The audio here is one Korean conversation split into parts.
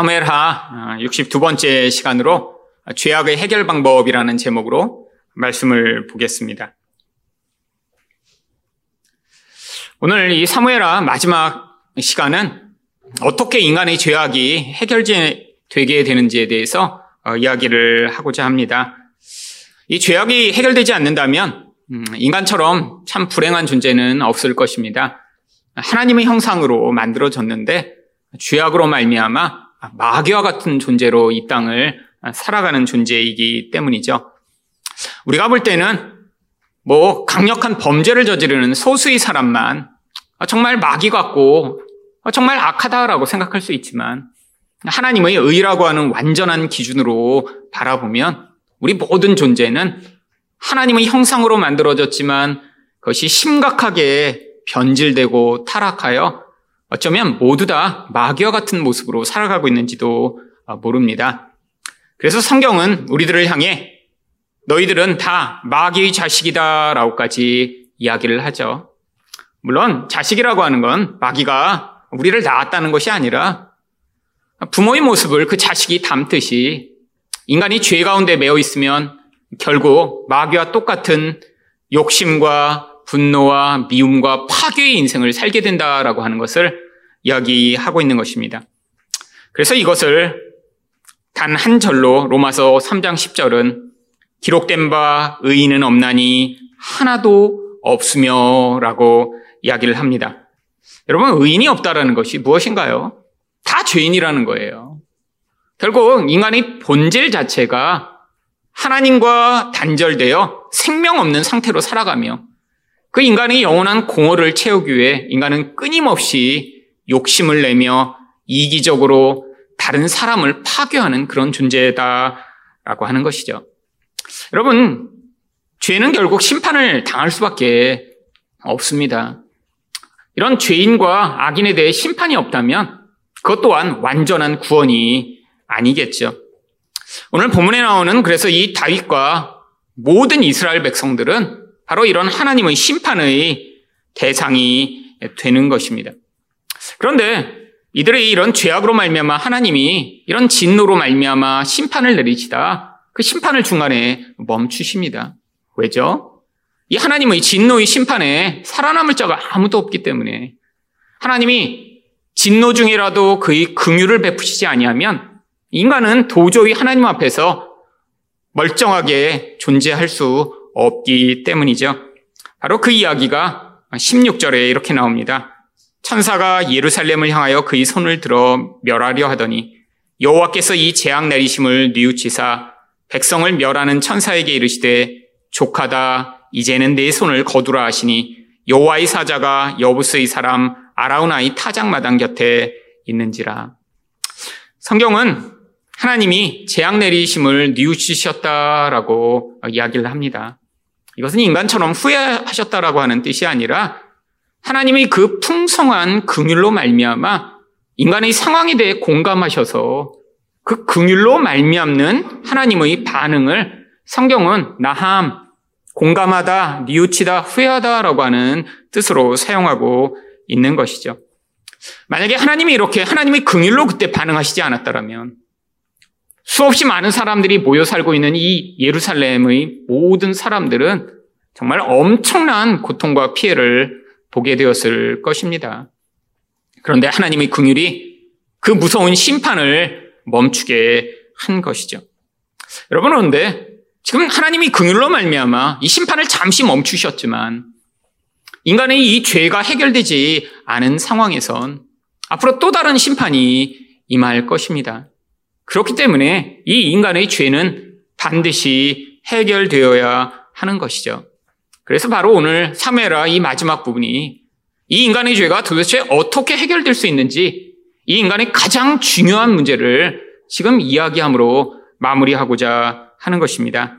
사무엘하 62번째 시간으로 죄악의 해결 방법이라는 제목으로 말씀을 보겠습니다. 오늘 이 사무엘하 마지막 시간은 어떻게 인간의 죄악이 해결되게 되는지에 대해서 어, 이야기를 하고자 합니다. 이 죄악이 해결되지 않는다면 음, 인간처럼 참 불행한 존재는 없을 것입니다. 하나님의 형상으로 만들어졌는데 죄악으로 말미암아 마귀와 같은 존재로 이 땅을 살아가는 존재이기 때문이죠. 우리가 볼 때는 뭐 강력한 범죄를 저지르는 소수의 사람만 정말 마귀 같고 정말 악하다라고 생각할 수 있지만 하나님의 의라고 하는 완전한 기준으로 바라보면 우리 모든 존재는 하나님의 형상으로 만들어졌지만 그것이 심각하게 변질되고 타락하여 어쩌면 모두 다 마귀와 같은 모습으로 살아가고 있는지도 어, 모릅니다. 그래서 성경은 우리들을 향해 너희들은 다 마귀의 자식이다라고까지 이야기를 하죠. 물론 자식이라고 하는 건 마귀가 우리를 낳았다는 것이 아니라 부모의 모습을 그 자식이 담듯이 인간이 죄 가운데 매어 있으면 결국 마귀와 똑같은 욕심과 분노와 미움과 파괴의 인생을 살게 된다라고 하는 것을 이야기하고 있는 것입니다. 그래서 이것을 단 한 절로 로마서 3장 10절은 기록된 바 의인은 없나니 하나도 없으며 라고 이야기를 합니다. 여러분 의인이 없다라는 것이 무엇인가요? 다 죄인이라는 거예요. 결국 인간의 본질 자체가 하나님과 단절되어 생명 없는 상태로 살아가며 그 인간의 영원한 공허를 채우기 위해 인간은 끊임없이 욕심을 내며 이기적으로 다른 사람을 파괴하는 그런 존재다라고 하는 것이죠. 여러분, 죄는 결국 심판을 당할 수밖에 없습니다. 이런 죄인과 악인에 대해 심판이 없다면 그것 또한 완전한 구원이 아니겠죠. 오늘 본문에 나오는 그래서 이 다윗과 모든 이스라엘 백성들은 바로 이런 하나님의 심판의 대상이 되는 것입니다. 그런데 이들의 이런 죄악으로 말미암아 하나님이 이런 진노로 말미암아 심판을 내리시다 그 심판을 중간에 멈추십니다. 왜죠? 이 하나님의 진노의 심판에 살아남을 자가 아무도 없기 때문에 하나님이 진노 중이라도 그의 긍휼을 베푸시지 아니하면 인간은 도저히 하나님 앞에서 멀쩡하게 존재할 수 없기 때문이죠. 바로 그 이야기가 16절에 이렇게 나옵니다. 천사가 예루살렘을 향하여 그의 손을 들어 멸하려 하더니 여호와께서 이 재앙 내리심을 뉘우치사 백성을 멸하는 천사에게 이르시되 족하다 이제는 내 손을 거두라 하시니 여호와의 사자가 여부스의 사람 아라우나의 타작마당 곁에 있는지라. 성경은 하나님이 재앙 내리심을 뉘우치셨다라고 이야기를 합니다. 이것은 인간처럼 후회하셨다라고 하는 뜻이 아니라 하나님의 그 풍성한 긍휼로 말미암아 인간의 상황에 대해 공감하셔서 그 긍휼로 말미암는 하나님의 반응을 성경은 나함, 공감하다, 뉘우치다, 후회하다라고 하는 뜻으로 사용하고 있는 것이죠. 만약에 하나님이 이렇게 하나님의 긍휼로 그때 반응하시지 않았다면 수없이 많은 사람들이 모여 살고 있는 이 예루살렘의 모든 사람들은 정말 엄청난 고통과 피해를 보게 되었을 것입니다. 그런데 하나님의 긍휼이 그 무서운 심판을 멈추게 한 것이죠. 여러분 그런데 지금 하나님이 긍휼로 말미암아 이 심판을 잠시 멈추셨지만 인간의 이 죄가 해결되지 않은 상황에선 앞으로 또 다른 심판이 임할 것입니다. 그렇기 때문에 이 인간의 죄는 반드시 해결되어야 하는 것이죠. 그래서 바로 오늘 사메라 이 마지막 부분이 이 인간의 죄가 도대체 어떻게 해결될 수 있는지 이 인간의 가장 중요한 문제를 지금 이야기함으로 마무리하고자 하는 것입니다.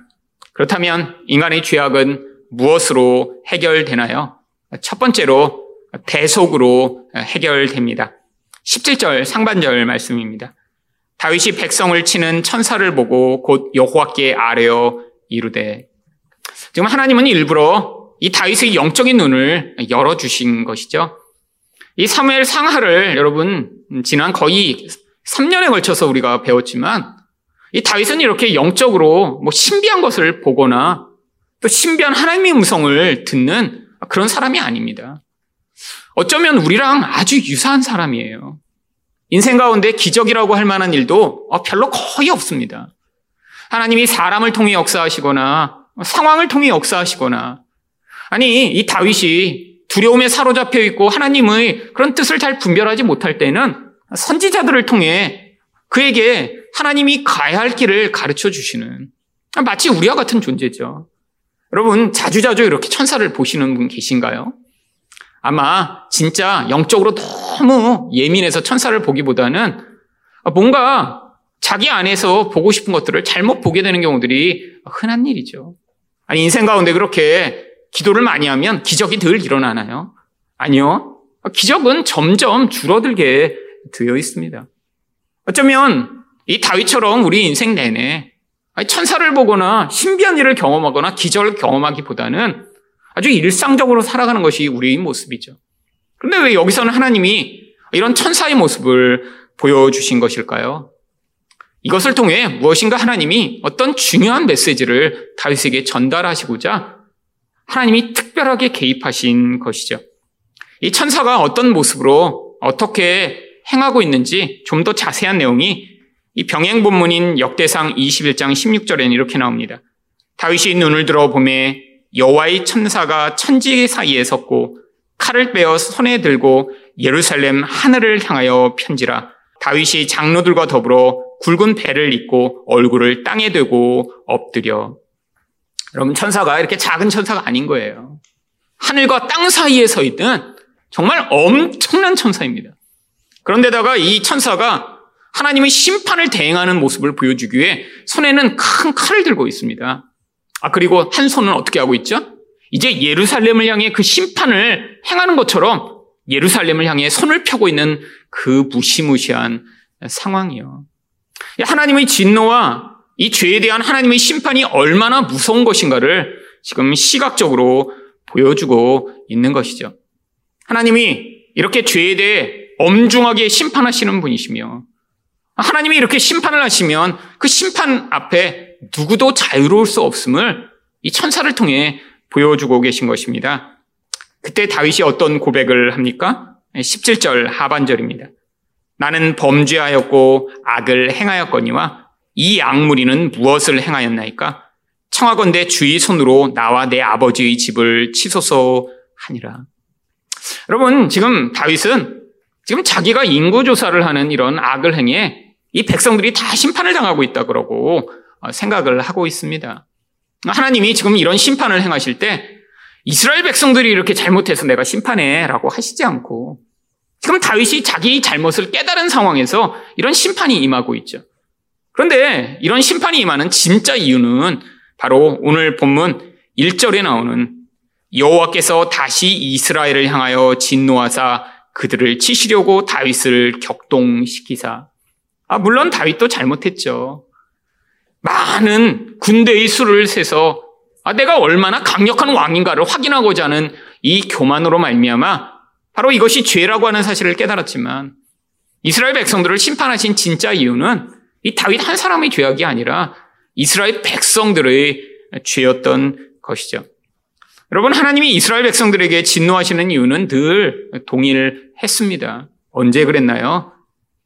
그렇다면 인간의 죄악은 무엇으로 해결되나요? 첫 번째로 대속으로 해결됩니다. 17절 상반절 말씀입니다. 다윗이 백성을 치는 천사를 보고 곧 여호와께 아뢰어 이르되 지금 하나님은 일부러 이 다윗의 영적인 눈을 열어 주신 것이죠. 이 사무엘 상하를 여러분 지난 거의 3년에 걸쳐서 우리가 배웠지만 이 다윗은 이렇게 영적으로 뭐 신비한 것을 보거나 또 신비한 하나님의 음성을 듣는 그런 사람이 아닙니다. 어쩌면 우리랑 아주 유사한 사람이에요. 인생 가운데 기적이라고 할 만한 일도 별로 거의 없습니다. 하나님이 사람을 통해 역사하시거나 상황을 통해 역사하시거나 아니 이 다윗이 두려움에 사로잡혀 있고 하나님의 그런 뜻을 잘 분별하지 못할 때는 선지자들을 통해 그에게 하나님이 가야 할 길을 가르쳐 주시는 마치 우리와 같은 존재죠. 여러분 자주자주 이렇게 천사를 보시는 분 계신가요? 아마 진짜 영적으로 너무 예민해서 천사를 보기보다는 뭔가 자기 안에서 보고 싶은 것들을 잘못 보게 되는 경우들이 흔한 일이죠. 아니, 인생 가운데 그렇게 기도를 많이 하면 기적이 늘 일어나나요? 아니요. 기적은 점점 줄어들게 되어 있습니다. 어쩌면 이 다윗처럼 우리 인생 내내 천사를 보거나 신비한 일을 경험하거나 기적을 경험하기보다는 아주 일상적으로 살아가는 것이 우리의 모습이죠. 그런데 왜 여기서는 하나님이 이런 천사의 모습을 보여주신 것일까요? 이것을 통해 무엇인가 하나님이 어떤 중요한 메시지를 다윗에게 전달하시고자 하나님이 특별하게 개입하신 것이죠. 이 천사가 어떤 모습으로 어떻게 행하고 있는지 좀 더 자세한 내용이 이 병행 본문인 역대상 21장 16절에는 이렇게 나옵니다. 다윗이 눈을 들어 보매 여호와의 천사가 천지 사이에 섰고 칼을 빼어 손에 들고 예루살렘 하늘을 향하여 편지라 다윗이 장로들과 더불어 굵은 배를 입고 얼굴을 땅에 대고 엎드려 여러분 천사가 이렇게 작은 천사가 아닌 거예요. 하늘과 땅 사이에 서 있는 정말 엄청난 천사입니다. 그런데다가 이 천사가 하나님의 심판을 대행하는 모습을 보여주기 위해 손에는 큰 칼을 들고 있습니다. 아, 그리고 한 손은 어떻게 하고 있죠? 이제 예루살렘을 향해 그 심판을 행하는 것처럼 예루살렘을 향해 손을 펴고 있는 그 무시무시한 상황이요. 하나님의 진노와 이 죄에 대한 하나님의 심판이 얼마나 무서운 것인가를 지금 시각적으로 보여주고 있는 것이죠. 하나님이 이렇게 죄에 대해 엄중하게 심판하시는 분이시며 하나님이 이렇게 심판을 하시면 그 심판 앞에 누구도 자유로울 수 없음을 이 천사를 통해 보여주고 계신 것입니다. 그때 다윗이 어떤 고백을 합니까? 17절 하반절입니다. 나는 범죄하였고 악을 행하였거니와 이 악무리는 무엇을 행하였나이까? 청하건대 주의 손으로 나와 내 아버지의 집을 치소서 하니라. 여러분, 지금 다윗은 지금 자기가 인구 조사를 하는 이런 악을 행해 이 백성들이 다 심판을 당하고 있다 그러고 어, 생각을 하고 있습니다. 하나님이 지금 이런 심판을 행하실 때 이스라엘 백성들이 이렇게 잘못해서 내가 심판해 라고 하시지 않고 지금 다윗이 자기 잘못을 깨달은 상황에서 이런 심판이 임하고 있죠. 그런데 이런 심판이 임하는 진짜 이유는 바로 오늘 본문 1절에 나오는 여호와께서 다시 이스라엘을 향하여 진노하사 그들을 치시려고 다윗을 격동시키사. 아, 물론 다윗도 잘못했죠. 많은 군대의 수를 세서 아, 내가 얼마나 강력한 왕인가를 확인하고자 하는 이 교만으로 말미암아 바로 이것이 죄라고 하는 사실을 깨달았지만 이스라엘 백성들을 심판하신 진짜 이유는 이 다윗 한 사람의 죄악이 아니라 이스라엘 백성들의 죄였던 것이죠. 여러분 하나님이 이스라엘 백성들에게 진노하시는 이유는 늘 동일했습니다. 언제 그랬나요?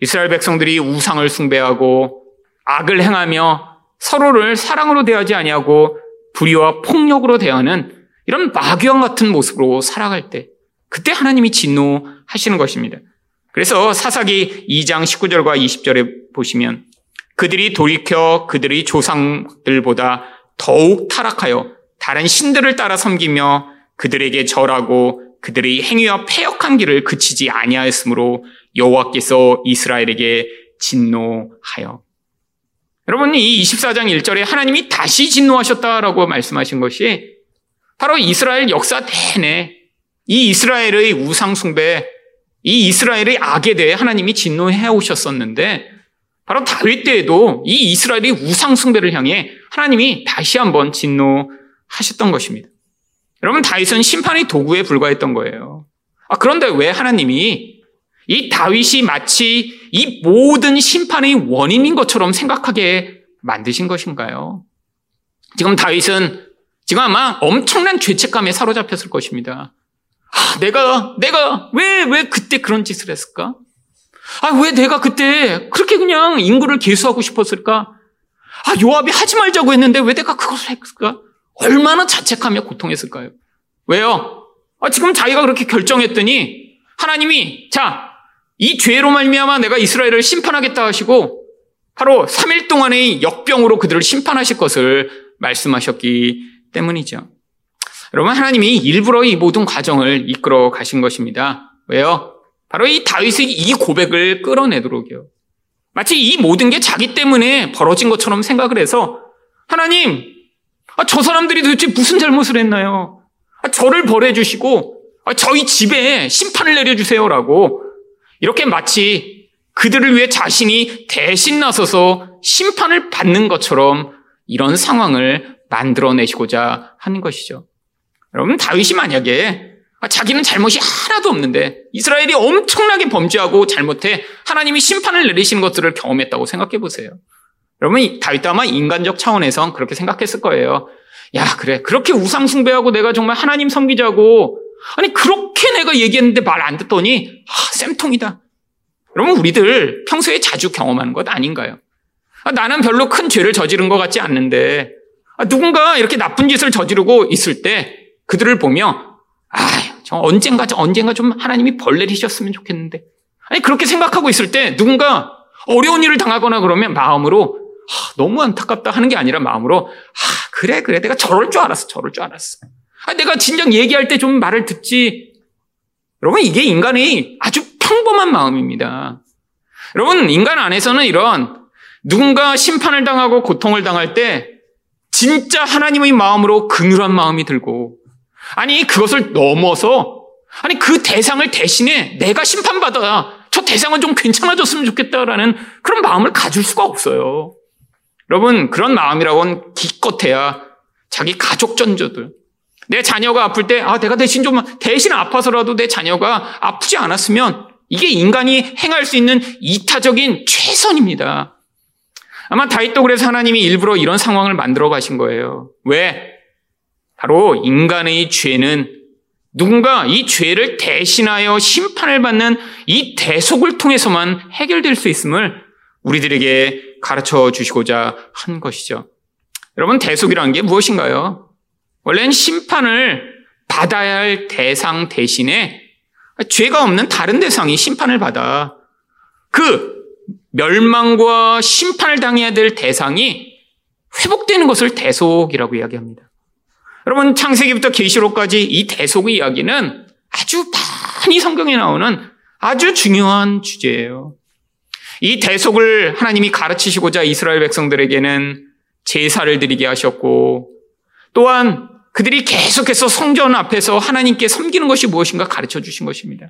이스라엘 백성들이 우상을 숭배하고 악을 행하며 서로를 사랑으로 대하지 아니하고 불의와 폭력으로 대하는 이런 마귀왕 같은 모습으로 살아갈 때 그때 하나님이 진노하시는 것입니다. 그래서 사사기 2장 19절과 20절에 보시면 그들이 돌이켜 그들의 조상들보다 더욱 타락하여 다른 신들을 따라 섬기며 그들에게 절하고 그들의 행위와 폐역한 길을 그치지 아니하였으므로 여호와께서 이스라엘에게 진노하여 여러분, 이 24장 1절에 하나님이 다시 진노하셨다라고 말씀하신 것이 바로 이스라엘 역사 내내 이 이스라엘의 우상숭배, 이 이스라엘의 악에 대해 하나님이 진노해 오셨었는데 바로 다윗 때에도 이 이스라엘의 우상숭배를 향해 하나님이 다시 한번 진노하셨던 것입니다. 여러분, 다윗은 심판의 도구에 불과했던 거예요. 아, 그런데 왜 하나님이 이 다윗이 마치 이 모든 심판의 원인인 것처럼 생각하게 만드신 것인가요? 지금 다윗은 지금 아마 엄청난 죄책감에 사로잡혔을 것입니다. 아, 내가, 내가 왜, 왜 그때 그런 짓을 했을까? 아, 왜 내가 그때 그렇게 그냥 인구를 계수하고 싶었을까? 아, 요압이 하지 말자고 했는데 왜 내가 그것을 했을까? 얼마나 자책하며 고통했을까요? 왜요? 아, 지금 자기가 그렇게 결정했더니 하나님이 자, 이 죄로 말미암아 내가 이스라엘을 심판하겠다 하시고 바로 3일 동안의 역병으로 그들을 심판하실 것을 말씀하셨기 때문이죠. 여러분 하나님이 일부러 이 모든 과정을 이끌어 가신 것입니다. 왜요? 바로 이 다윗의 이 고백을 끌어내도록요. 마치 이 모든 게 자기 때문에 벌어진 것처럼 생각을 해서 하나님, 아, 저 사람들이 도대체 무슨 잘못을 했나요? 아, 저를 벌해 주시고 아, 저희 집에 심판을 내려주세요라고 이렇게 마치 그들을 위해 자신이 대신 나서서 심판을 받는 것처럼 이런 상황을 만들어내시고자 하는 것이죠. 여러분, 다윗이 만약에 자기는 잘못이 하나도 없는데 이스라엘이 엄청나게 범죄하고 잘못해 하나님이 심판을 내리시는 것들을 경험했다고 생각해 보세요. 여러분, 다윗도 아마 인간적 차원에서 그렇게 생각했을 거예요. 야, 그래. 그렇게 우상숭배하고 내가 정말 하나님 섬기자고 아니, 그렇게 내가 얘기했는데 말 안 듣더니, 아, 쌤통이다. 여러분, 우리들 평소에 자주 경험하는 것 아닌가요? 아, 나는 별로 큰 죄를 저지른 것 같지 않는데, 아, 누군가 이렇게 나쁜 짓을 저지르고 있을 때, 그들을 보며, 아, 저 언젠가, 언젠가 좀 하나님이 벌 내리셨으면 좋겠는데. 아니, 그렇게 생각하고 있을 때, 누군가 어려운 일을 당하거나 그러면 마음으로, 아, 너무 안타깝다 하는 게 아니라 마음으로, 아, 그래, 그래. 내가 저럴 줄 알았어. 저럴 줄 알았어. 아, 내가 진작 얘기할 때 좀 말을 듣지. 여러분, 이게 인간의 아주 평범한 마음입니다. 여러분, 인간 안에서는 이런 누군가 심판을 당하고 고통을 당할 때 진짜 하나님의 마음으로 긍휼한 마음이 들고 아니 그것을 넘어서 아니 그 대상을 대신에 내가 심판받아 저 대상은 좀 괜찮아졌으면 좋겠다라는 그런 마음을 가질 수가 없어요. 여러분 그런 마음이라고는 기껏해야 자기 가족 전조들 내 자녀가 아플 때, 아, 내가 대신 좀, 대신 아파서라도 내 자녀가 아프지 않았으면 이게 인간이 행할 수 있는 이타적인 최선입니다. 아마 다윗도 그래서 하나님이 일부러 이런 상황을 만들어 가신 거예요. 왜? 바로 인간의 죄는 누군가 이 죄를 대신하여 심판을 받는 이 대속을 통해서만 해결될 수 있음을 우리들에게 가르쳐 주시고자 한 것이죠. 여러분, 대속이라는 게 무엇인가요? 원래는 심판을 받아야 할 대상 대신에 죄가 없는 다른 대상이 심판을 받아 그 멸망과 심판을 당해야 될 대상이 회복되는 것을 대속이라고 이야기합니다. 여러분 창세기부터 계시록까지 이 대속의 이야기는 아주 많이 성경에 나오는 아주 중요한 주제예요. 이 대속을 하나님이 가르치시고자 이스라엘 백성들에게는 제사를 드리게 하셨고 또한 그들이 계속해서 성전 앞에서 하나님께 섬기는 것이 무엇인가 가르쳐 주신 것입니다.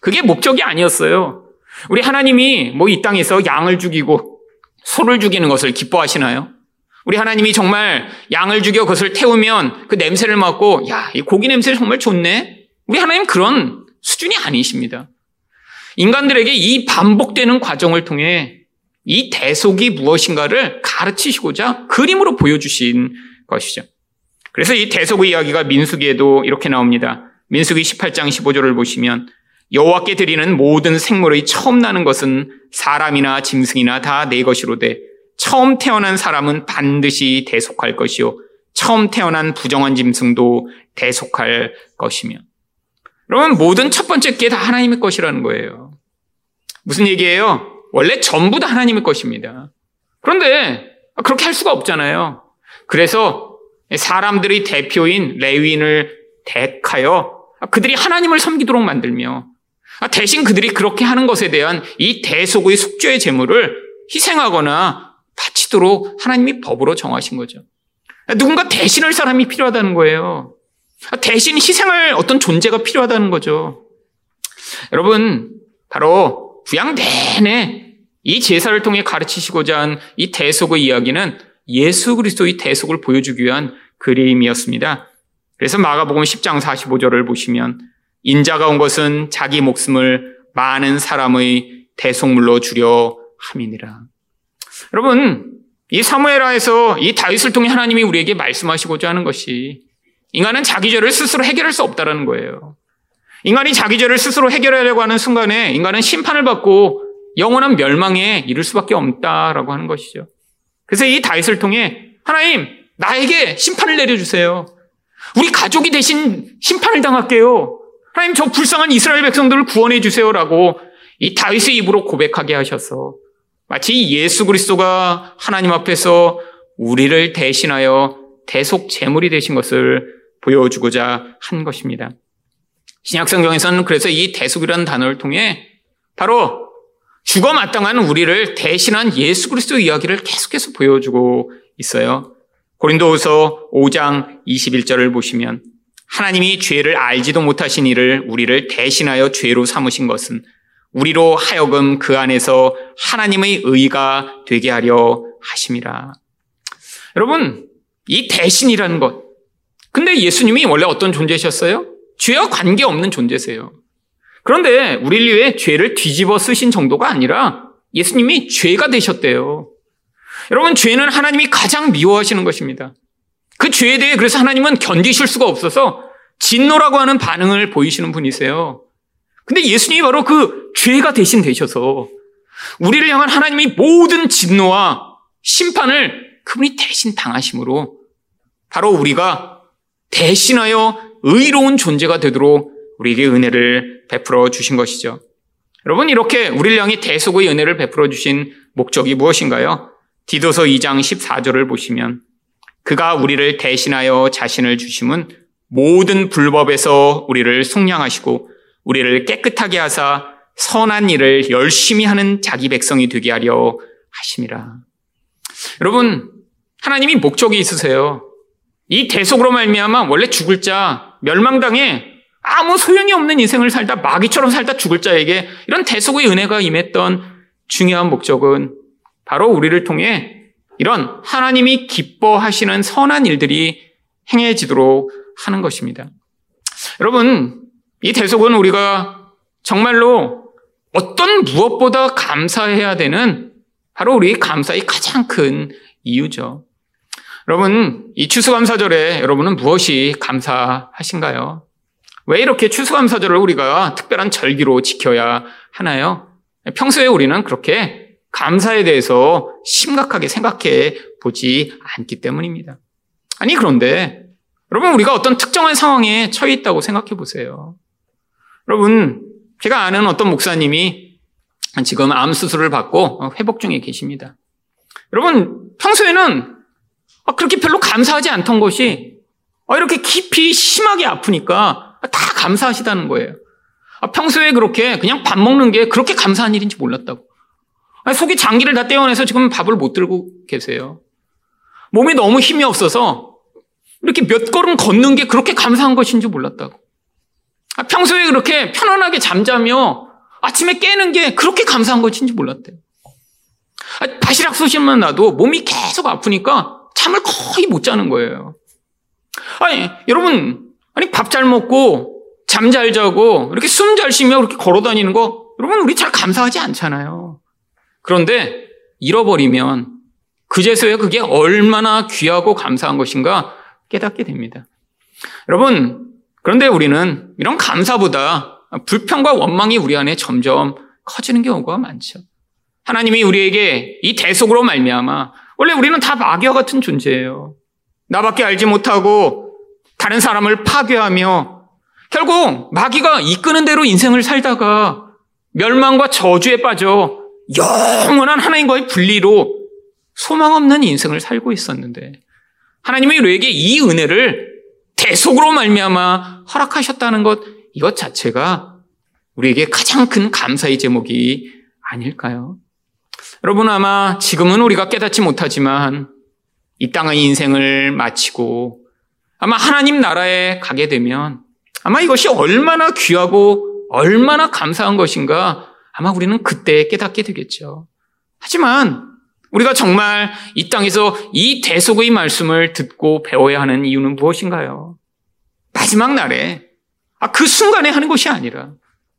그게 목적이 아니었어요. 우리 하나님이 뭐 이 땅에서 양을 죽이고 소를 죽이는 것을 기뻐하시나요? 우리 하나님이 정말 양을 죽여 그것을 태우면 그 냄새를 맡고 야, 이 고기 냄새 정말 좋네. 우리 하나님 그런 수준이 아니십니다. 인간들에게 이 반복되는 과정을 통해 이 대속이 무엇인가를 가르치시고자 그림으로 보여주신 것이죠. 그래서 이 대속의 이야기가 민수기에도 이렇게 나옵니다. 민수기 18장 15절을 보시면 여호와께 드리는 모든 생물의 처음 나는 것은 사람이나 짐승이나 다 내 것이로되 처음 태어난 사람은 반드시 대속할 것이요 처음 태어난 부정한 짐승도 대속할 것이며 그러면 모든 첫 번째 게 다 하나님의 것이라는 거예요. 무슨 얘기예요? 원래 전부 다 하나님의 것입니다. 그런데 그렇게 할 수가 없잖아요. 그래서 사람들의 대표인 레위인을 택하여 그들이 하나님을 섬기도록 만들며 대신 그들이 그렇게 하는 것에 대한 이 대속의 숙죄의 제물을 희생하거나 바치도록 하나님이 법으로 정하신 거죠. 누군가 대신할 사람이 필요하다는 거예요. 대신 희생할 어떤 존재가 필요하다는 거죠. 여러분, 바로 부양 내내 이 제사를 통해 가르치시고자 한 이 대속의 이야기는 예수 그리스도의 대속을 보여주기 위한 그림이었습니다. 그래서 마가복음 10장 45절을 보시면 인자가 온 것은 자기 목숨을 많은 사람의 대속물로 주려 함이니라. 여러분, 이 사무엘하에서 이 다윗을 통해 하나님이 우리에게 말씀하시고자 하는 것이 인간은 자기 죄를 스스로 해결할 수 없다라는 거예요. 인간이 자기 죄를 스스로 해결하려고 하는 순간에 인간은 심판을 받고 영원한 멸망에 이를 수밖에 없다라고 하는 것이죠. 그래서 이 다윗을 통해 하나님 나에게 심판을 내려주세요. 우리 가족이 대신 심판을 당할게요. 하나님 저 불쌍한 이스라엘 백성들을 구원해 주세요라고 이 다윗의 입으로 고백하게 하셔서 마치 예수 그리스도가 하나님 앞에서 우리를 대신하여 대속 제물이 되신 것을 보여주고자 한 것입니다. 신약 성경에서는 그래서 이 대속이라는 단어를 통해 바로 죽어 마땅한 우리를 대신한 예수 그리스도 이야기를 계속해서 보여주고 있어요. 고린도후서 5장 21절을 보시면 하나님이 죄를 알지도 못하신 이를 우리를 대신하여 죄로 삼으신 것은 우리로 하여금 그 안에서 하나님의 의가 되게 하려 하심이라. 여러분, 이 대신이라는 것. 근데 예수님이 원래 어떤 존재셨어요? 죄와 관계없는 존재세요. 그런데 우리를 위해 죄를 뒤집어 쓰신 정도가 아니라 예수님이 죄가 되셨대요. 여러분, 죄는 하나님이 가장 미워하시는 것입니다. 그 죄에 대해 그래서 하나님은 견디실 수가 없어서 진노라고 하는 반응을 보이시는 분이세요. 근데 예수님이 바로 그 죄가 대신 되셔서 우리를 향한 하나님의 모든 진노와 심판을 그분이 대신 당하심으로 바로 우리가 대신하여 의로운 존재가 되도록 우리에게 은혜를 베풀어 주신 것이죠. 여러분, 이렇게 우리를 향해 대속의 은혜를 베풀어 주신 목적이 무엇인가요? 디도서 2장 14절을 보시면 그가 우리를 대신하여 자신을 주심은 모든 불법에서 우리를 속량하시고 우리를 깨끗하게 하사 선한 일을 열심히 하는 자기 백성이 되게 하려 하심이라. 여러분, 하나님이 목적이 있으세요. 이 대속으로 말미암아 원래 죽을 자 멸망당에 아무 소용이 없는 인생을 살다 마귀처럼 살다 죽을 자에게 이런 대속의 은혜가 임했던 중요한 목적은 바로 우리를 통해 이런 하나님이 기뻐하시는 선한 일들이 행해지도록 하는 것입니다. 여러분, 이 대속은 우리가 정말로 어떤 무엇보다 감사해야 되는 바로 우리 감사의 가장 큰 이유죠. 여러분, 이 추수감사절에 여러분은 무엇이 감사하신가요? 왜 이렇게 추수감사절을 우리가 특별한 절기로 지켜야 하나요? 평소에 우리는 그렇게 감사에 대해서 심각하게 생각해 보지 않기 때문입니다. 아니, 그런데 여러분, 우리가 어떤 특정한 상황에 처해 있다고 생각해 보세요. 여러분, 제가 아는 어떤 목사님이 지금 암 수술을 받고 회복 중에 계십니다. 여러분, 평소에는 그렇게 별로 감사하지 않던 것이 이렇게 깊이 심하게 아프니까 다 감사하시다는 거예요. 평소에 그렇게 그냥 밥 먹는 게 그렇게 감사한 일인지 몰랐다고. 속이 장기를 다 떼어내서 지금 밥을 못 들고 계세요. 몸이 너무 힘이 없어서 이렇게 몇 걸음 걷는 게 그렇게 감사한 것인지 몰랐다고. 평소에 그렇게 편안하게 잠자며 아침에 깨는 게 그렇게 감사한 것인지 몰랐대요. 바시락 쏘시면 나도 몸이 계속 아프니까 잠을 거의 못 자는 거예요. 아니, 여러분, 아니, 밥 잘 먹고, 잠 잘 자고, 이렇게 숨 잘 쉬며 그렇게 걸어 다니는 거, 여러분, 우리 잘 감사하지 않잖아요. 그런데 잃어버리면, 그제서야 그게 얼마나 귀하고 감사한 것인가 깨닫게 됩니다. 여러분, 그런데 우리는 이런 감사보다 불평과 원망이 우리 안에 점점 커지는 경우가 많죠. 하나님이 우리에게 이 대속으로 말미암아 원래 우리는 다 마귀와 같은 존재예요. 나밖에 알지 못하고 다른 사람을 파괴하며 결국 마귀가 이끄는 대로 인생을 살다가 멸망과 저주에 빠져 영원한 하나님과의 분리로 소망 없는 인생을 살고 있었는데 하나님이 우리에게 이 은혜를 대속으로 말미암아 허락하셨다는 것 이것 자체가 우리에게 가장 큰 감사의 제목이 아닐까요? 여러분 아마 지금은 우리가 깨닫지 못하지만 이 땅의 인생을 마치고 아마 하나님 나라에 가게 되면 아마 이것이 얼마나 귀하고 얼마나 감사한 것인가 아마 우리는 그때 깨닫게 되겠죠. 하지만 우리가 정말 이 땅에서 이 대속의 말씀을 듣고 배워야 하는 이유는 무엇인가요? 마지막 날에 아, 그 순간에 하는 것이 아니라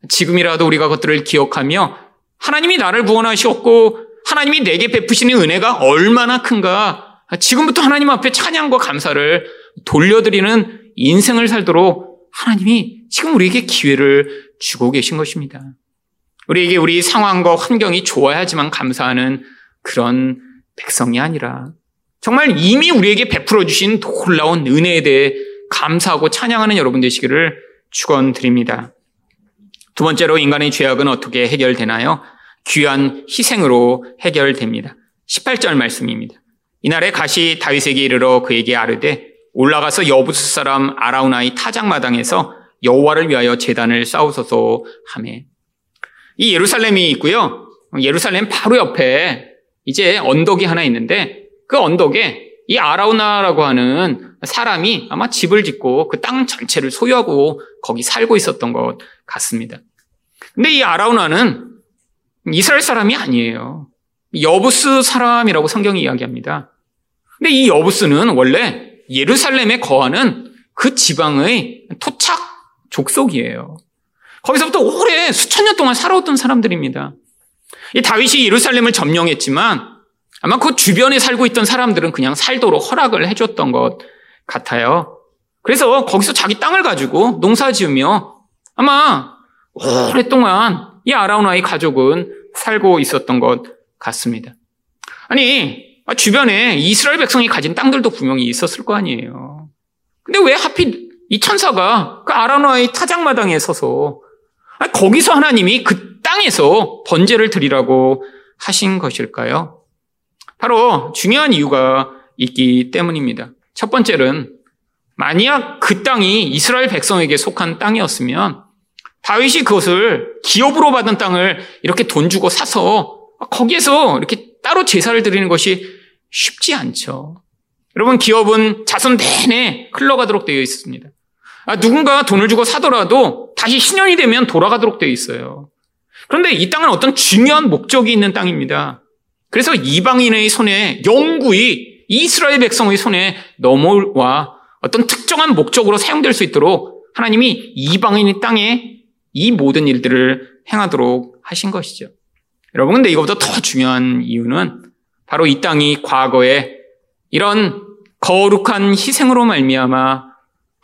지금이라도 우리가 그것들을 기억하며 하나님이 나를 구원하셨고 하나님이 내게 베푸시는 은혜가 얼마나 큰가 지금부터 하나님 앞에 찬양과 감사를 돌려드리는 인생을 살도록 하나님이 지금 우리에게 기회를 주고 계신 것입니다. 우리에게 우리 상황과 환경이 좋아야지만 감사하는 그런 백성이 아니라 정말 이미 우리에게 베풀어 주신 놀라운 은혜에 대해 감사하고 찬양하는 여러분 되시기를 축원드립니다. 두 번째로 인간의 죄악은 어떻게 해결되나요? 귀한 희생으로 해결됩니다. 18절 말씀입니다. 이날에 가시 다윗에게 이르러 그에게 아르되 올라가서 여부스 사람 아라우나의 타작마당에서 여호와를 위하여 재단을 쌓으소서 하매 이 예루살렘이 있고요. 예루살렘 바로 옆에 이제 언덕이 하나 있는데 그 언덕에 이 아라우나라고 하는 사람이 아마 집을 짓고 그 땅 전체를 소유하고 거기 살고 있었던 것 같습니다. 근데 이 아라우나는 이스라엘 사람이 아니에요. 여부스 사람이라고 성경이 이야기합니다. 근데 이 여부스는 원래 예루살렘에 거하는 그 지방의 토착 족속이에요. 거기서부터 오래 수천 년 동안 살아왔던 사람들입니다. 이 다윗이 예루살렘을 점령했지만 아마 그 주변에 살고 있던 사람들은 그냥 살도록 허락을 해줬던 것 같아요. 그래서 거기서 자기 땅을 가지고 농사 지으며 아마 오랫동안 이 아라우나의 가족은 살고 있었던 것 같습니다. 아니, 주변에 이스라엘 백성이 가진 땅들도 분명히 있었을 거 아니에요. 근데 왜 하필 이 천사가 그 아라우나의 타작마당에 서서 거기서 하나님이 그 땅에서 번제를 드리라고 하신 것일까요? 바로 중요한 이유가 있기 때문입니다. 첫 번째는 만약 그 땅이 이스라엘 백성에게 속한 땅이었으면 다윗이 그것을 기업으로 받은 땅을 이렇게 돈 주고 사서 거기에서 이렇게 따로 제사를 드리는 것이 쉽지 않죠. 여러분 기업은 자손 내내 흘러가도록 되어 있습니다. 아, 누군가 돈을 주고 사더라도 다시 신년이 되면 돌아가도록 되어 있어요. 그런데 이 땅은 어떤 중요한 목적이 있는 땅입니다. 그래서 이방인의 손에 영구히 이스라엘 백성의 손에 넘어와 어떤 특정한 목적으로 사용될 수 있도록 하나님이 이방인의 땅에 이 모든 일들을 행하도록 하신 것이죠. 여러분, 근데 이것보다 더 중요한 이유는 바로 이 땅이 과거에 이런 거룩한 희생으로 말미암아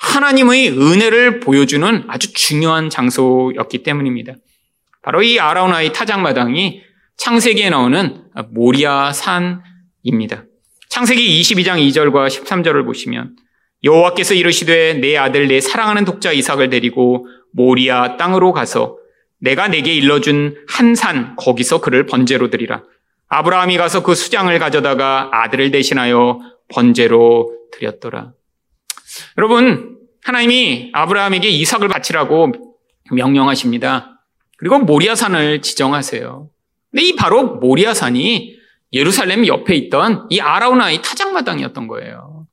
하나님의 은혜를 보여주는 아주 중요한 장소였기 때문입니다. 바로 이 아라우나의 타작마당이 창세기에 나오는 모리아 산입니다. 창세기 22장 2절과 13절을 보시면 여호와께서 이르시되 내 아들 내 사랑하는 독자 이삭을 데리고 모리아 땅으로 가서 내가 내게 일러준 한 산 거기서 그를 번제로 드리라. 아브라함이 가서 그 수장을 가져다가 아들을 대신하여 번제로 드렸더라. 여러분, 하나님이 아브라함에게 이삭을 바치라고 명령하십니다. 그리고 모리아산을 지정하세요. 근데 이 바로 모리아산이 예루살렘 옆에 있던 이 아라우나의 타작마당이었던 거예요.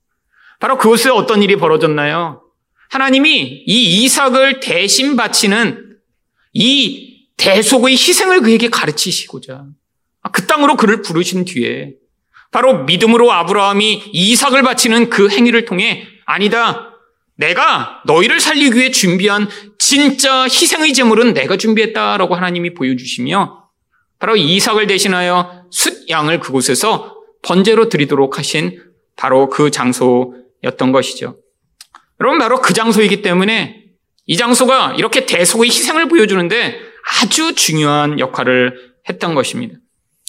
바로 그곳에 어떤 일이 벌어졌나요? 하나님이 이 이삭을 대신 바치는 이 대속의 희생을 그에게 가르치시고자 그 땅으로 그를 부르신 뒤에 바로 믿음으로 아브라함이 이삭을 바치는 그 행위를 통해 아니다. 내가 너희를 살리기 위해 준비한 진짜 희생의 제물은 내가 준비했다라고 하나님이 보여주시며 바로 이삭을 대신하여 숫양을 그곳에서 번제로 드리도록 하신 바로 그 장소였던 것이죠. 여러분 바로 그 장소이기 때문에 이 장소가 이렇게 대속의 희생을 보여주는데 아주 중요한 역할을 했던 것입니다.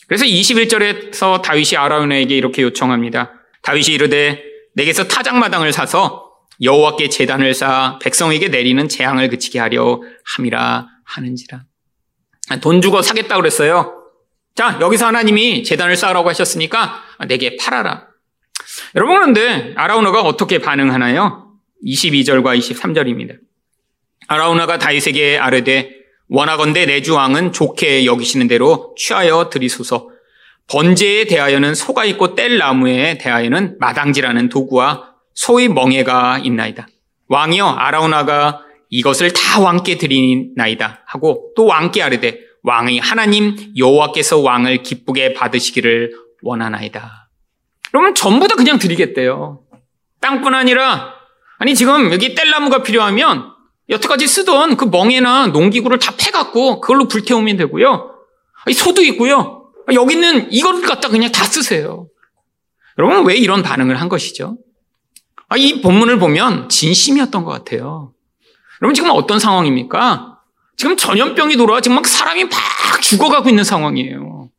그래서 21절에서 다윗이 아라운에게 이렇게 요청합니다. 다윗이 이르되 내게서 타작마당을 사서 여호와께 재단을 쌓아 백성에게 내리는 재앙을 그치게 하려 함이라 하는지라. 돈 주고 사겠다 그랬어요. 자, 여기서 하나님이 재단을 쌓으라고 하셨으니까 내게 팔아라. 여러분 그런데 아라우나가 어떻게 반응하나요? 22절과 23절입니다. 아라우나가 다윗에게 아뢰되 원하건대 내 주 왕은 좋게 여기시는 대로 취하여 드리소서. 번제에 대하여는 소가 있고 뗄 나무에 대하여는 마당지라는 도구와 소의 멍에가 있나이다. 왕이여 아라우나가 이것을 다 왕께 드리나이다 하고 또 왕께 아뢰되 왕의 하나님 여호와께서 왕을 기쁘게 받으시기를 원하나이다. 그러면 전부 다 그냥 드리겠대요. 땅뿐 아니라 아니 지금 여기 뗄나무가 필요하면 여태까지 쓰던 그 멍에나 농기구를 다 패갖고 그걸로 불태우면 되고요. 소도 있고요. 여기 있는 이걸 갖다 그냥 다 쓰세요. 여러분 왜 이런 반응을 한 것이죠? 아, 이 본문을 보면 진심이었던 것 같아요. 여러분 지금 어떤 상황입니까? 지금 전염병이 돌아와 지금 막 사람이 막 죽어가고 있는 상황이에요.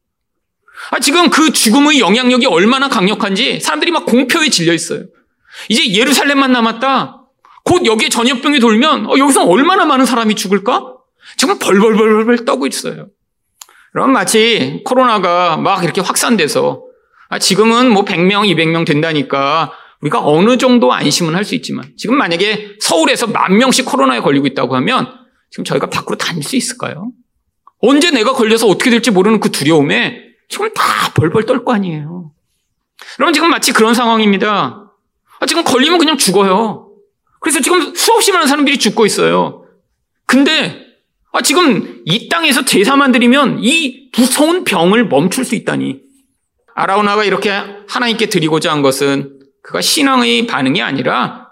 아, 지금 그 죽음의 영향력이 얼마나 강력한지 사람들이 막 공표에 질려 있어요. 이제 예루살렘만 남았다. 곧 여기에 전염병이 돌면 어, 여기서 얼마나 많은 사람이 죽을까? 지금 벌벌벌벌 떠고 있어요. 그럼 마치 코로나가 막 이렇게 확산돼서 아, 지금은 뭐 100명, 200명 된다니까 우리가 어느 정도 안심은 할 수 있지만 지금 만약에 서울에서 만 명씩 코로나에 걸리고 있다고 하면 지금 저희가 밖으로 다닐 수 있을까요? 언제 내가 걸려서 어떻게 될지 모르는 그 두려움에 지금 다 벌벌 떨 거 아니에요. 여러분 지금 마치 그런 상황입니다. 아, 지금 걸리면 그냥 죽어요. 그래서 지금 수없이 많은 사람들이 죽고 있어요. 근데 아, 지금 이 땅에서 제사만 드리면 이 무서운 병을 멈출 수 있다니. 아라우나가 이렇게 하나님께 드리고자 한 것은 그가 신앙의 반응이 아니라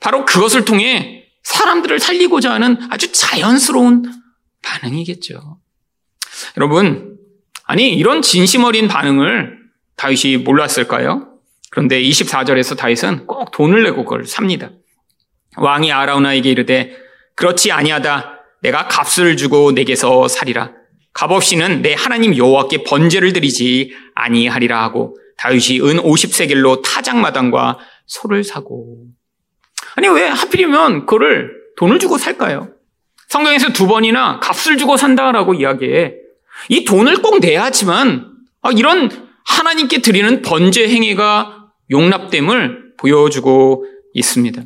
바로 그것을 통해 사람들을 살리고자 하는 아주 자연스러운 반응이겠죠. 여러분, 아니, 이런 진심 어린 반응을 다윗이 몰랐을까요? 그런데 24절에서 다윗은 꼭 돈을 내고 그걸 삽니다. 왕이 아라우나에게 이르되 그렇지 아니하다. 내가 값을 주고 내게서 살이라. 값 없이는 내 하나님 여호와께 번제를 드리지 아니하리라 하고 다윗이 은 50세겔로 타작마당과 소를 사고 아니 왜 하필이면 그거를 돈을 주고 살까요? 성경에서 두 번이나 값을 주고 산다라고 이야기해. 이 돈을 꼭 내야지만 아, 이런 하나님께 드리는 번제 행위가 용납됨을 보여주고 있습니다.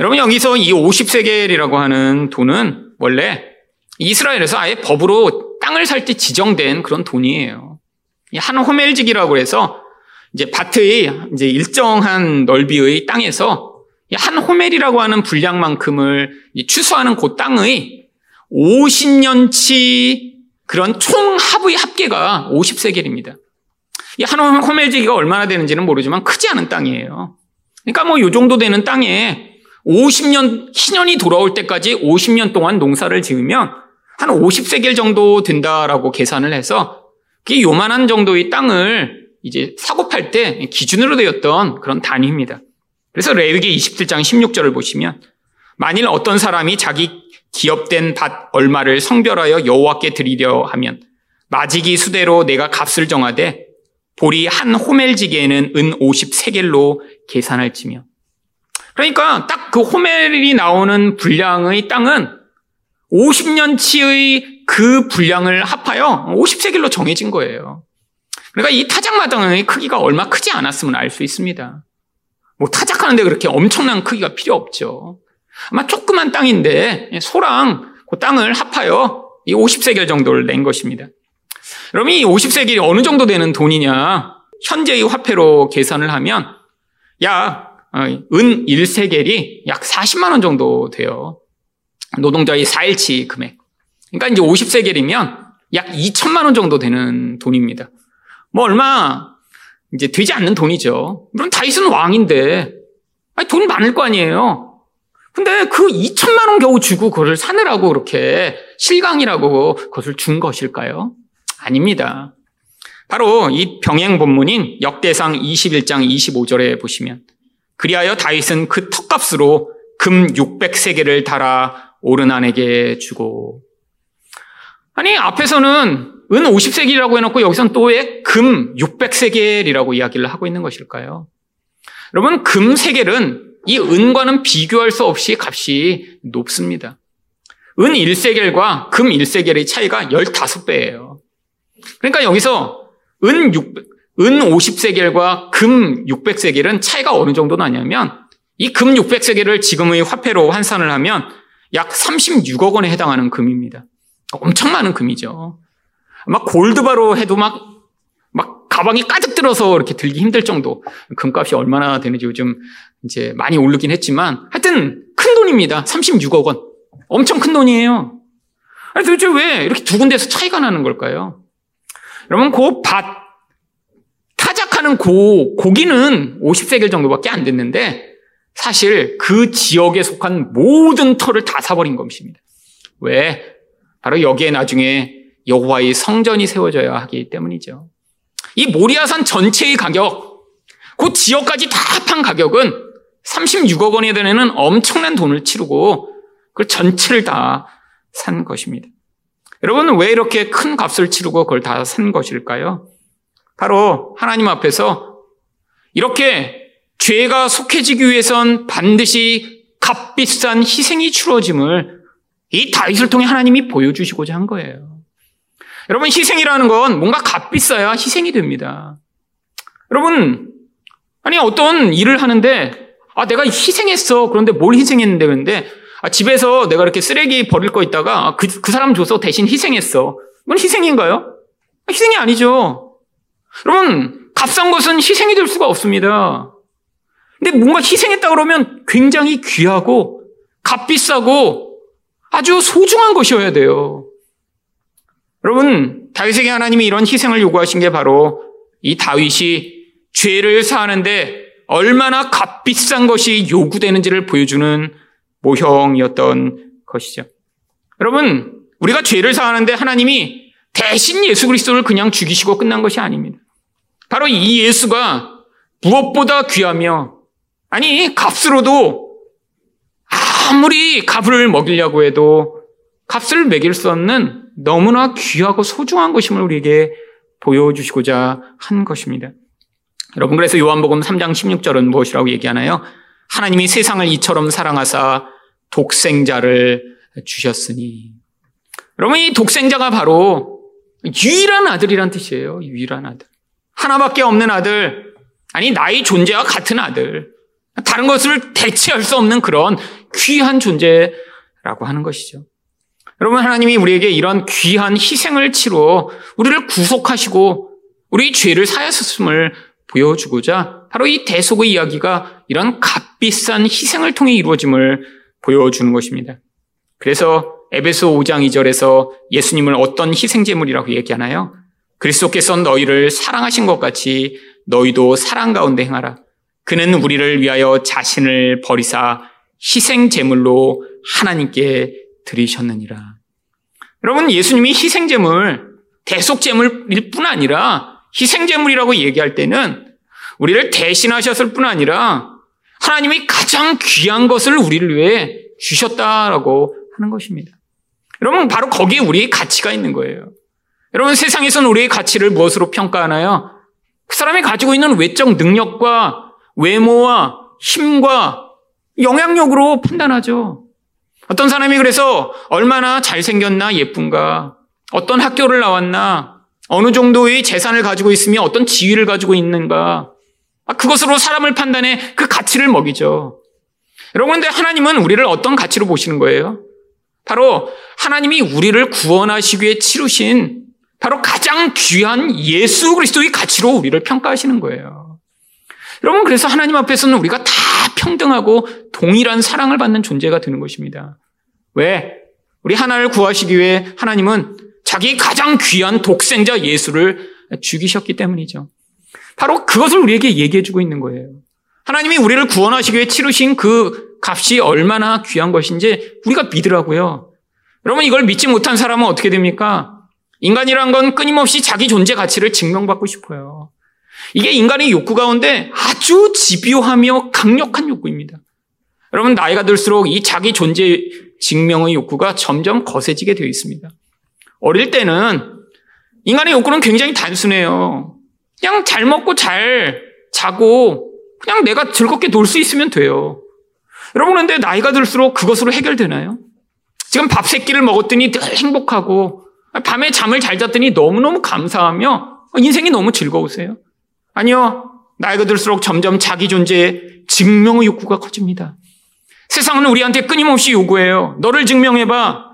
여러분 여기서 이 50세겔이라고 하는 돈은 원래 이스라엘에서 아예 법으로 땅을 살 때 지정된 그런 돈이에요. 한 호멜직이라고 해서 이제 밭의 이제 일정한 넓이의 땅에서 한 호멜이라고 하는 분량만큼을 추수하는 그 땅의 50년치 그런 총 합의 합계가 50세겔입니다. 이한 호멜지기가 얼마나 되는지는 모르지만 크지 않은 땅이에요. 그러니까 뭐 요 정도 되는 땅에 50년, 희년이 돌아올 때까지 50년 동안 농사를 지으면 한 50세겔 정도 된다라고 계산을 해서 그게 요만한 정도의 땅을 이제 사고 팔 때 기준으로 되었던 그런 단위입니다. 그래서 레위기 27장 16절을 보시면 만일 어떤 사람이 자기 기업된 밭 얼마를 성별하여 여호와께 드리려 하면 마지기 수대로 내가 값을 정하되 보리 한 호멜지기에는 은 50세겔로 계산할지며 그러니까 딱 그 호멜이 나오는 분량의 땅은 50년치의 그 분량을 합하여 50세겔로 정해진 거예요. 그러니까 이 타작마당의 크기가 얼마 크지 않았으면 알수 있습니다. 뭐 타작하는데 그렇게 엄청난 크기가 필요 없죠. 아마 조그만 땅인데 소랑 그 땅을 합하여 이 50세겔 정도를 낸 것입니다. 그럼 이 50세겔이 어느 정도 되는 돈이냐? 현재의 화폐로 계산을 하면 약 어, 은 1세겔이 약 40만 원 정도 돼요. 노동자의 4일치 금액. 그러니까 이제 50세겔이면 약 2천만 원 정도 되는 돈입니다. 뭐 얼마 이제 되지 않는 돈이죠. 물론 다윗은 왕인데 아니, 돈 많을 거 아니에요. 근데 그 2천만 원 겨우 주고 그걸 사느라고 그렇게 실강이라고 그것을 준 것일까요? 아닙니다. 바로 이 병행 본문인 역대상 21장 25절에 보시면 그리하여 다윗은 그 턱값으로 금 600세계를 달아 오르난에게 주고 아니 앞에서는 은 50세겔이라고 해놓고 여기서는 또왜 금 600세겔이라고 이야기를 하고 있는 것일까요? 여러분 금 세겔은 이 은과는 비교할 수 없이 값이 높습니다. 은 1세겔과 금 1세겔의 차이가 15배예요. 그러니까 여기서 은 6, 은 50세겔과 금 600세겔은 차이가 어느 정도 나냐면 이 금 600세겔을 지금의 화폐로 환산을 하면 약 36억 원에 해당하는 금입니다. 엄청 많은 금이죠. 막 골드바로 해도 막, 막 가방이 가득 들어서 이렇게 들기 힘들 정도. 금값이 얼마나 되는지 요즘 이제 많이 오르긴 했지만 하여튼 큰 돈입니다. 36억 원. 엄청 큰 돈이에요. 도대체 왜 이렇게 두 군데서 차이가 나는 걸까요? 여러분, 그 밭, 타작하는 고, 고기는 50세겔 정도밖에 안 됐는데 사실 그 지역에 속한 모든 터를 다 사버린 것입니다. 왜? 바로 여기에 나중에 여호와의 성전이 세워져야 하기 때문이죠. 이 모리아산 전체의 가격, 그 지역까지 다 합한 가격은 36억 원에 되는 엄청난 돈을 치르고 그 전체를 다 산 것입니다. 여러분 왜 이렇게 큰 값을 치르고 그걸 다 산 것일까요? 바로 하나님 앞에서 이렇게 죄가 속해지기 위해선 반드시 값비싼 희생이 치러짐을 이 다윗을 통해 하나님이 보여주시고자 한 거예요. 여러분 희생이라는 건 뭔가 값비싸야 희생이 됩니다. 여러분 아니 어떤 일을 하는데 아 내가 희생했어 그런데 뭘 희생했는데 그런데 아, 집에서 내가 이렇게 쓰레기 버릴 거 있다가 그, 그 사람 줘서 대신 희생했어. 이건 희생인가요? 아, 희생이 아니죠. 여러분, 값싼 것은 희생이 될 수가 없습니다. 근데 뭔가 희생했다 그러면 굉장히 귀하고 값비싸고 아주 소중한 것이어야 돼요. 여러분, 다윗에게 하나님이 이런 희생을 요구하신 게 바로 이 다윗이 죄를 사하는데 얼마나 값비싼 것이 요구되는지를 보여주는 모형이었던 것이죠. 여러분, 우리가 죄를 사하는데 하나님이 대신 예수 그리스도를 그냥 죽이시고 끝난 것이 아닙니다. 바로 이 예수가 무엇보다 귀하며 아니 값으로도 아무리 값을 먹이려고 해도 값을 매길 수 없는 너무나 귀하고 소중한 것임을 우리에게 보여주시고자 한 것입니다. 여러분 그래서 요한복음 3장 16절은 무엇이라고 얘기하나요? 하나님이 세상을 이처럼 사랑하사 독생자를 주셨으니. 여러분, 이 독생자가 바로 유일한 아들이란 뜻이에요. 유일한 아들. 하나밖에 없는 아들. 아니, 나의 존재와 같은 아들. 다른 것을 대체할 수 없는 그런 귀한 존재라고 하는 것이죠. 여러분, 하나님이 우리에게 이런 귀한 희생을 치러 우리를 구속하시고 우리 죄를 사하셨음을 보여주고자 바로 이 대속의 이야기가 이런 값비싼 희생을 통해 이루어짐을 보여주는 것입니다. 그래서 에베소 5장 2절에서 예수님을 어떤 희생제물이라고 얘기하나요? 그리스도께서 너희를 사랑하신 것 같이 너희도 사랑 가운데 행하라. 그는 우리를 위하여 자신을 버리사 희생 제물로 하나님께 드리셨느니라. 여러분, 예수님이 희생 제물, 대속 제물일 뿐 아니라 희생 제물이라고 얘기할 때는 우리를 대신하셨을 뿐 아니라 하나님이 가장 귀한 것을 우리를 위해 주셨다라고 하는 것입니다. 여러분, 바로 거기에 우리의 가치가 있는 거예요. 여러분, 세상에서는 우리의 가치를 무엇으로 평가하나요? 그 사람이 가지고 있는 외적 능력과 외모와 힘과 영향력으로 판단하죠. 어떤 사람이 그래서 얼마나 잘생겼나 예쁜가, 어떤 학교를 나왔나, 어느 정도의 재산을 가지고 있으며 어떤 지위를 가지고 있는가, 아, 그것으로 사람을 판단해 그 가치를 먹이죠. 여러분, 근데 하나님은 우리를 어떤 가치로 보시는 거예요? 바로 하나님이 우리를 구원하시기 위해 치르신 바로 가장 귀한 예수 그리스도의 가치로 우리를 평가하시는 거예요. 여러분, 그래서 하나님 앞에서는 우리가 다 평등하고 동일한 사랑을 받는 존재가 되는 것입니다. 왜? 우리 하나를 구하시기 위해 하나님은 자기 가장 귀한 독생자 예수를 죽이셨기 때문이죠. 바로 그것을 우리에게 얘기해 주고 있는 거예요. 하나님이 우리를 구원하시기 위해 치르신 그 값이 얼마나 귀한 것인지 우리가 믿으라고요. 여러분 이걸 믿지 못한 사람은 어떻게 됩니까? 인간이란 건 끊임없이 자기 존재 가치를 증명받고 싶어요. 이게 인간의 욕구 가운데 아주 집요하며 강력한 욕구입니다. 여러분 나이가 들수록 이 자기 존재 증명의 욕구가 점점 거세지게 되어 있습니다. 어릴 때는 인간의 욕구는 굉장히 단순해요. 그냥 잘 먹고 잘 자고 그냥 내가 즐겁게 놀 수 있으면 돼요. 여러분, 근데 나이가 들수록 그것으로 해결되나요? 지금 밥 세 끼를 먹었더니 늘 행복하고 밤에 잠을 잘 잤더니 너무너무 감사하며 인생이 너무 즐거우세요? 아니요. 나이가 들수록 점점 자기 존재의 증명의 욕구가 커집니다. 세상은 우리한테 끊임없이 요구해요. 너를 증명해봐.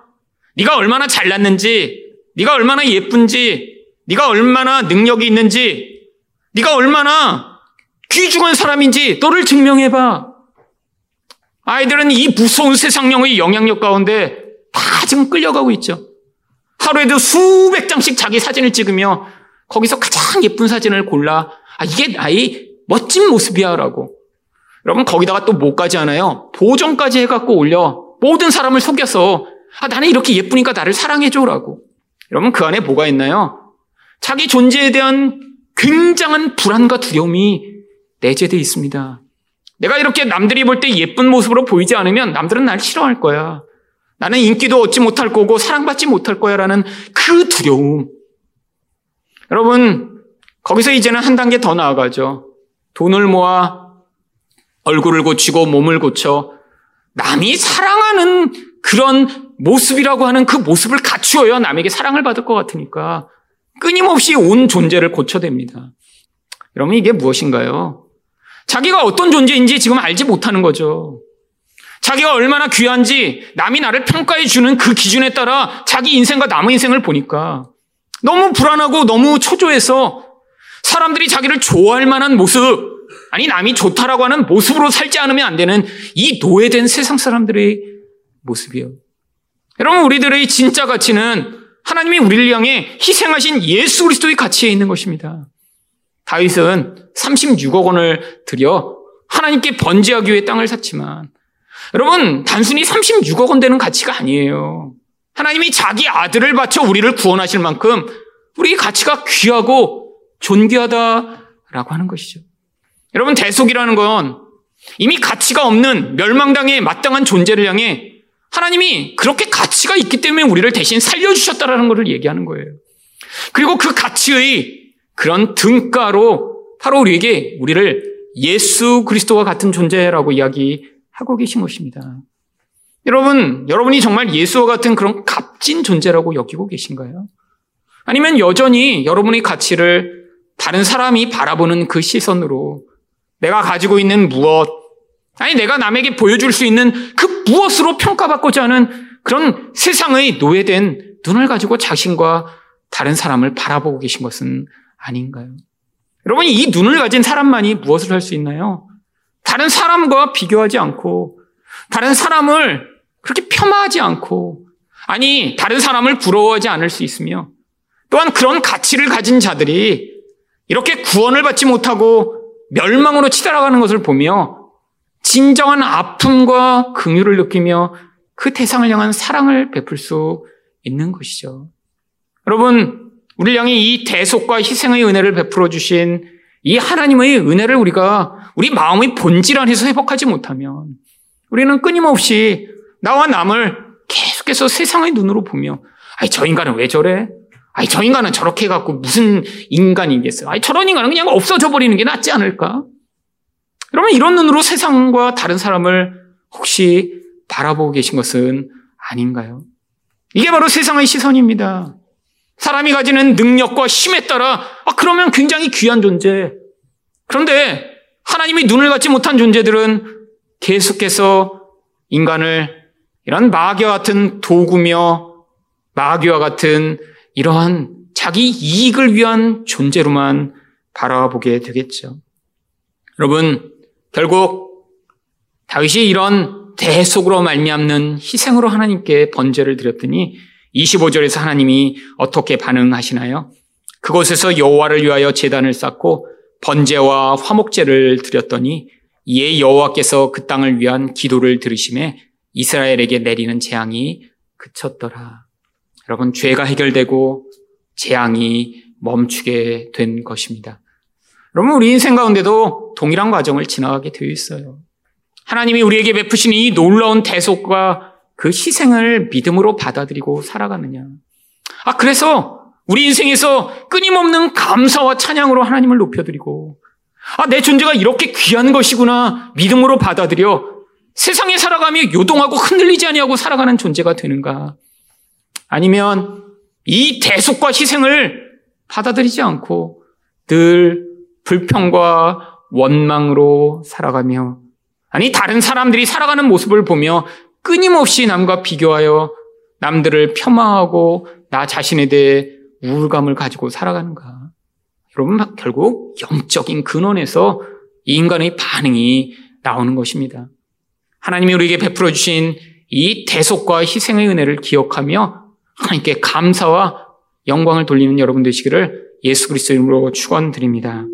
네가 얼마나 잘났는지, 네가 얼마나 예쁜지, 네가 얼마나 능력이 있는지, 네가 얼마나 귀중한 사람인지 너를 증명해봐. 아이들은 이 무서운 세상령의 영향력 가운데 다 지금 끌려가고 있죠. 하루에도 수백 장씩 자기 사진을 찍으며 거기서 가장 예쁜 사진을 골라 아 이게 나의 멋진 모습이야 라고 여러분 거기다가 또 뭐까지 하나요? 보정까지 해갖고 올려 모든 사람을 속여서 아 나는 이렇게 예쁘니까 나를 사랑해줘라고. 여러분 그 안에 뭐가 있나요? 자기 존재에 대한 굉장한 불안과 두려움이 내재되어 있습니다. 내가 이렇게 남들이 볼 때 예쁜 모습으로 보이지 않으면 남들은 날 싫어할 거야. 나는 인기도 얻지 못할 거고 사랑받지 못할 거야 라는 그 두려움. 여러분, 거기서 이제는 한 단계 더 나아가죠. 돈을 모아 얼굴을 고치고 몸을 고쳐 남이 사랑하는 그런 모습이라고 하는 그 모습을 갖추어야 남에게 사랑을 받을 것 같으니까 끊임없이 온 존재를 고쳐댑니다. 여러분, 이게 무엇인가요? 자기가 어떤 존재인지 지금 알지 못하는 거죠. 자기가 얼마나 귀한지 남이 나를 평가해 주는 그 기준에 따라 자기 인생과 남의 인생을 보니까 너무 불안하고 너무 초조해서 사람들이 자기를 좋아할 만한 모습, 아니 남이 좋다라고 하는 모습으로 살지 않으면 안 되는 이 노예된 세상 사람들의 모습이요. 여러분 우리들의 진짜 가치는 하나님이 우리를 향해 희생하신 예수 그리스도의 가치에 있는 것입니다. 다윗은 36억 원을 들여 하나님께 번제하기 위해 땅을 샀지만 여러분 단순히 36억 원 되는 가치가 아니에요. 하나님이 자기 아들을 바쳐 우리를 구원하실 만큼 우리 가치가 귀하고 존귀하다라고 하는 것이죠. 여러분 대속이라는 건 이미 가치가 없는 멸망당에 마땅한 존재를 향해 하나님이 그렇게 가치가 있기 때문에 우리를 대신 살려주셨다라는 것을 얘기하는 거예요. 그리고 그 가치의 그런 등가로 바로 우리에게 우리를 예수 그리스도와 같은 존재라고 이야기 하고 계신 것입니다. 여러분, 여러분이 정말 예수와 같은 그런 값진 존재라고 여기고 계신가요? 아니면 여전히 여러분의 가치를 다른 사람이 바라보는 그 시선으로 내가 가지고 있는 무엇, 아니 내가 남에게 보여줄 수 있는 그 무엇으로 평가받고자 하는 그런 세상의 노예된 눈을 가지고 자신과 다른 사람을 바라보고 계신 것은 아닌가요? 여러분, 이 눈을 가진 사람만이 무엇을 할 수 있나요? 다른 사람과 비교하지 않고, 다른 사람을 그렇게 폄하하지 않고, 아니, 다른 사람을 부러워하지 않을 수 있으며, 또한 그런 가치를 가진 자들이 이렇게 구원을 받지 못하고 멸망으로 치달아가는 것을 보며 진정한 아픔과 긍휼을 느끼며 그 대상을 향한 사랑을 베풀 수 있는 것이죠. 여러분, 우리 향해 이 대속과 희생의 은혜를 베풀어 주신 이 하나님의 은혜를 우리가 우리 마음의 본질 안에서 회복하지 못하면 우리는 끊임없이 나와 남을 계속해서 세상의 눈으로 보며 아이 저 인간은 왜 저래? 아이 저 인간은 저렇게 해갖고 무슨 인간이겠어요? 아이 저런 인간은 그냥 없어져 버리는 게 낫지 않을까? 그러면 이런 눈으로 세상과 다른 사람을 혹시 바라보고 계신 것은 아닌가요? 이게 바로 세상의 시선입니다. 사람이 가지는 능력과 힘에 따라 아 그러면 굉장히 귀한 존재. 그런데 하나님이 눈을 갖지 못한 존재들은 계속해서 인간을 이런 마귀와 같은 도구며 마귀와 같은 이러한 자기 이익을 위한 존재로만 바라보게 되겠죠. 여러분 결국 다윗이 이런 대속으로 말미암는 희생으로 하나님께 번제를 드렸더니 25절에서 하나님이 어떻게 반응하시나요? 그곳에서 여호와를 위하여 제단을 쌓고 번제와 화목제를 드렸더니 이에 여호와께서 그 땅을 위한 기도를 들으심에 이스라엘에게 내리는 재앙이 그쳤더라. 여러분 죄가 해결되고 재앙이 멈추게 된 것입니다. 여러분 우리 인생 가운데도 동일한 과정을 지나가게 되어 있어요. 하나님이 우리에게 베푸신 이 놀라운 대속과 그 희생을 믿음으로 받아들이고 살아가느냐. 아, 그래서 우리 인생에서 끊임없는 감사와 찬양으로 하나님을 높여드리고, 아, 내 존재가 이렇게 귀한 것이구나 믿음으로 받아들여 세상에 살아가며 요동하고 흔들리지 아니하고 살아가는 존재가 되는가? 아니면 이 대속과 희생을 받아들이지 않고 늘 불평과 원망으로 살아가며 아니 다른 사람들이 살아가는 모습을 보며 끊임없이 남과 비교하여 남들을 폄하하고 나 자신에 대해 우울감을 가지고 살아가는가? 여러분, 결국 영적인 근원에서 이 인간의 반응이 나오는 것입니다. 하나님이 우리에게 베풀어 주신 이 대속과 희생의 은혜를 기억하며 하나님께 감사와 영광을 돌리는 여러분 되시기를 예수 그리스도 이름으로 축원드립니다.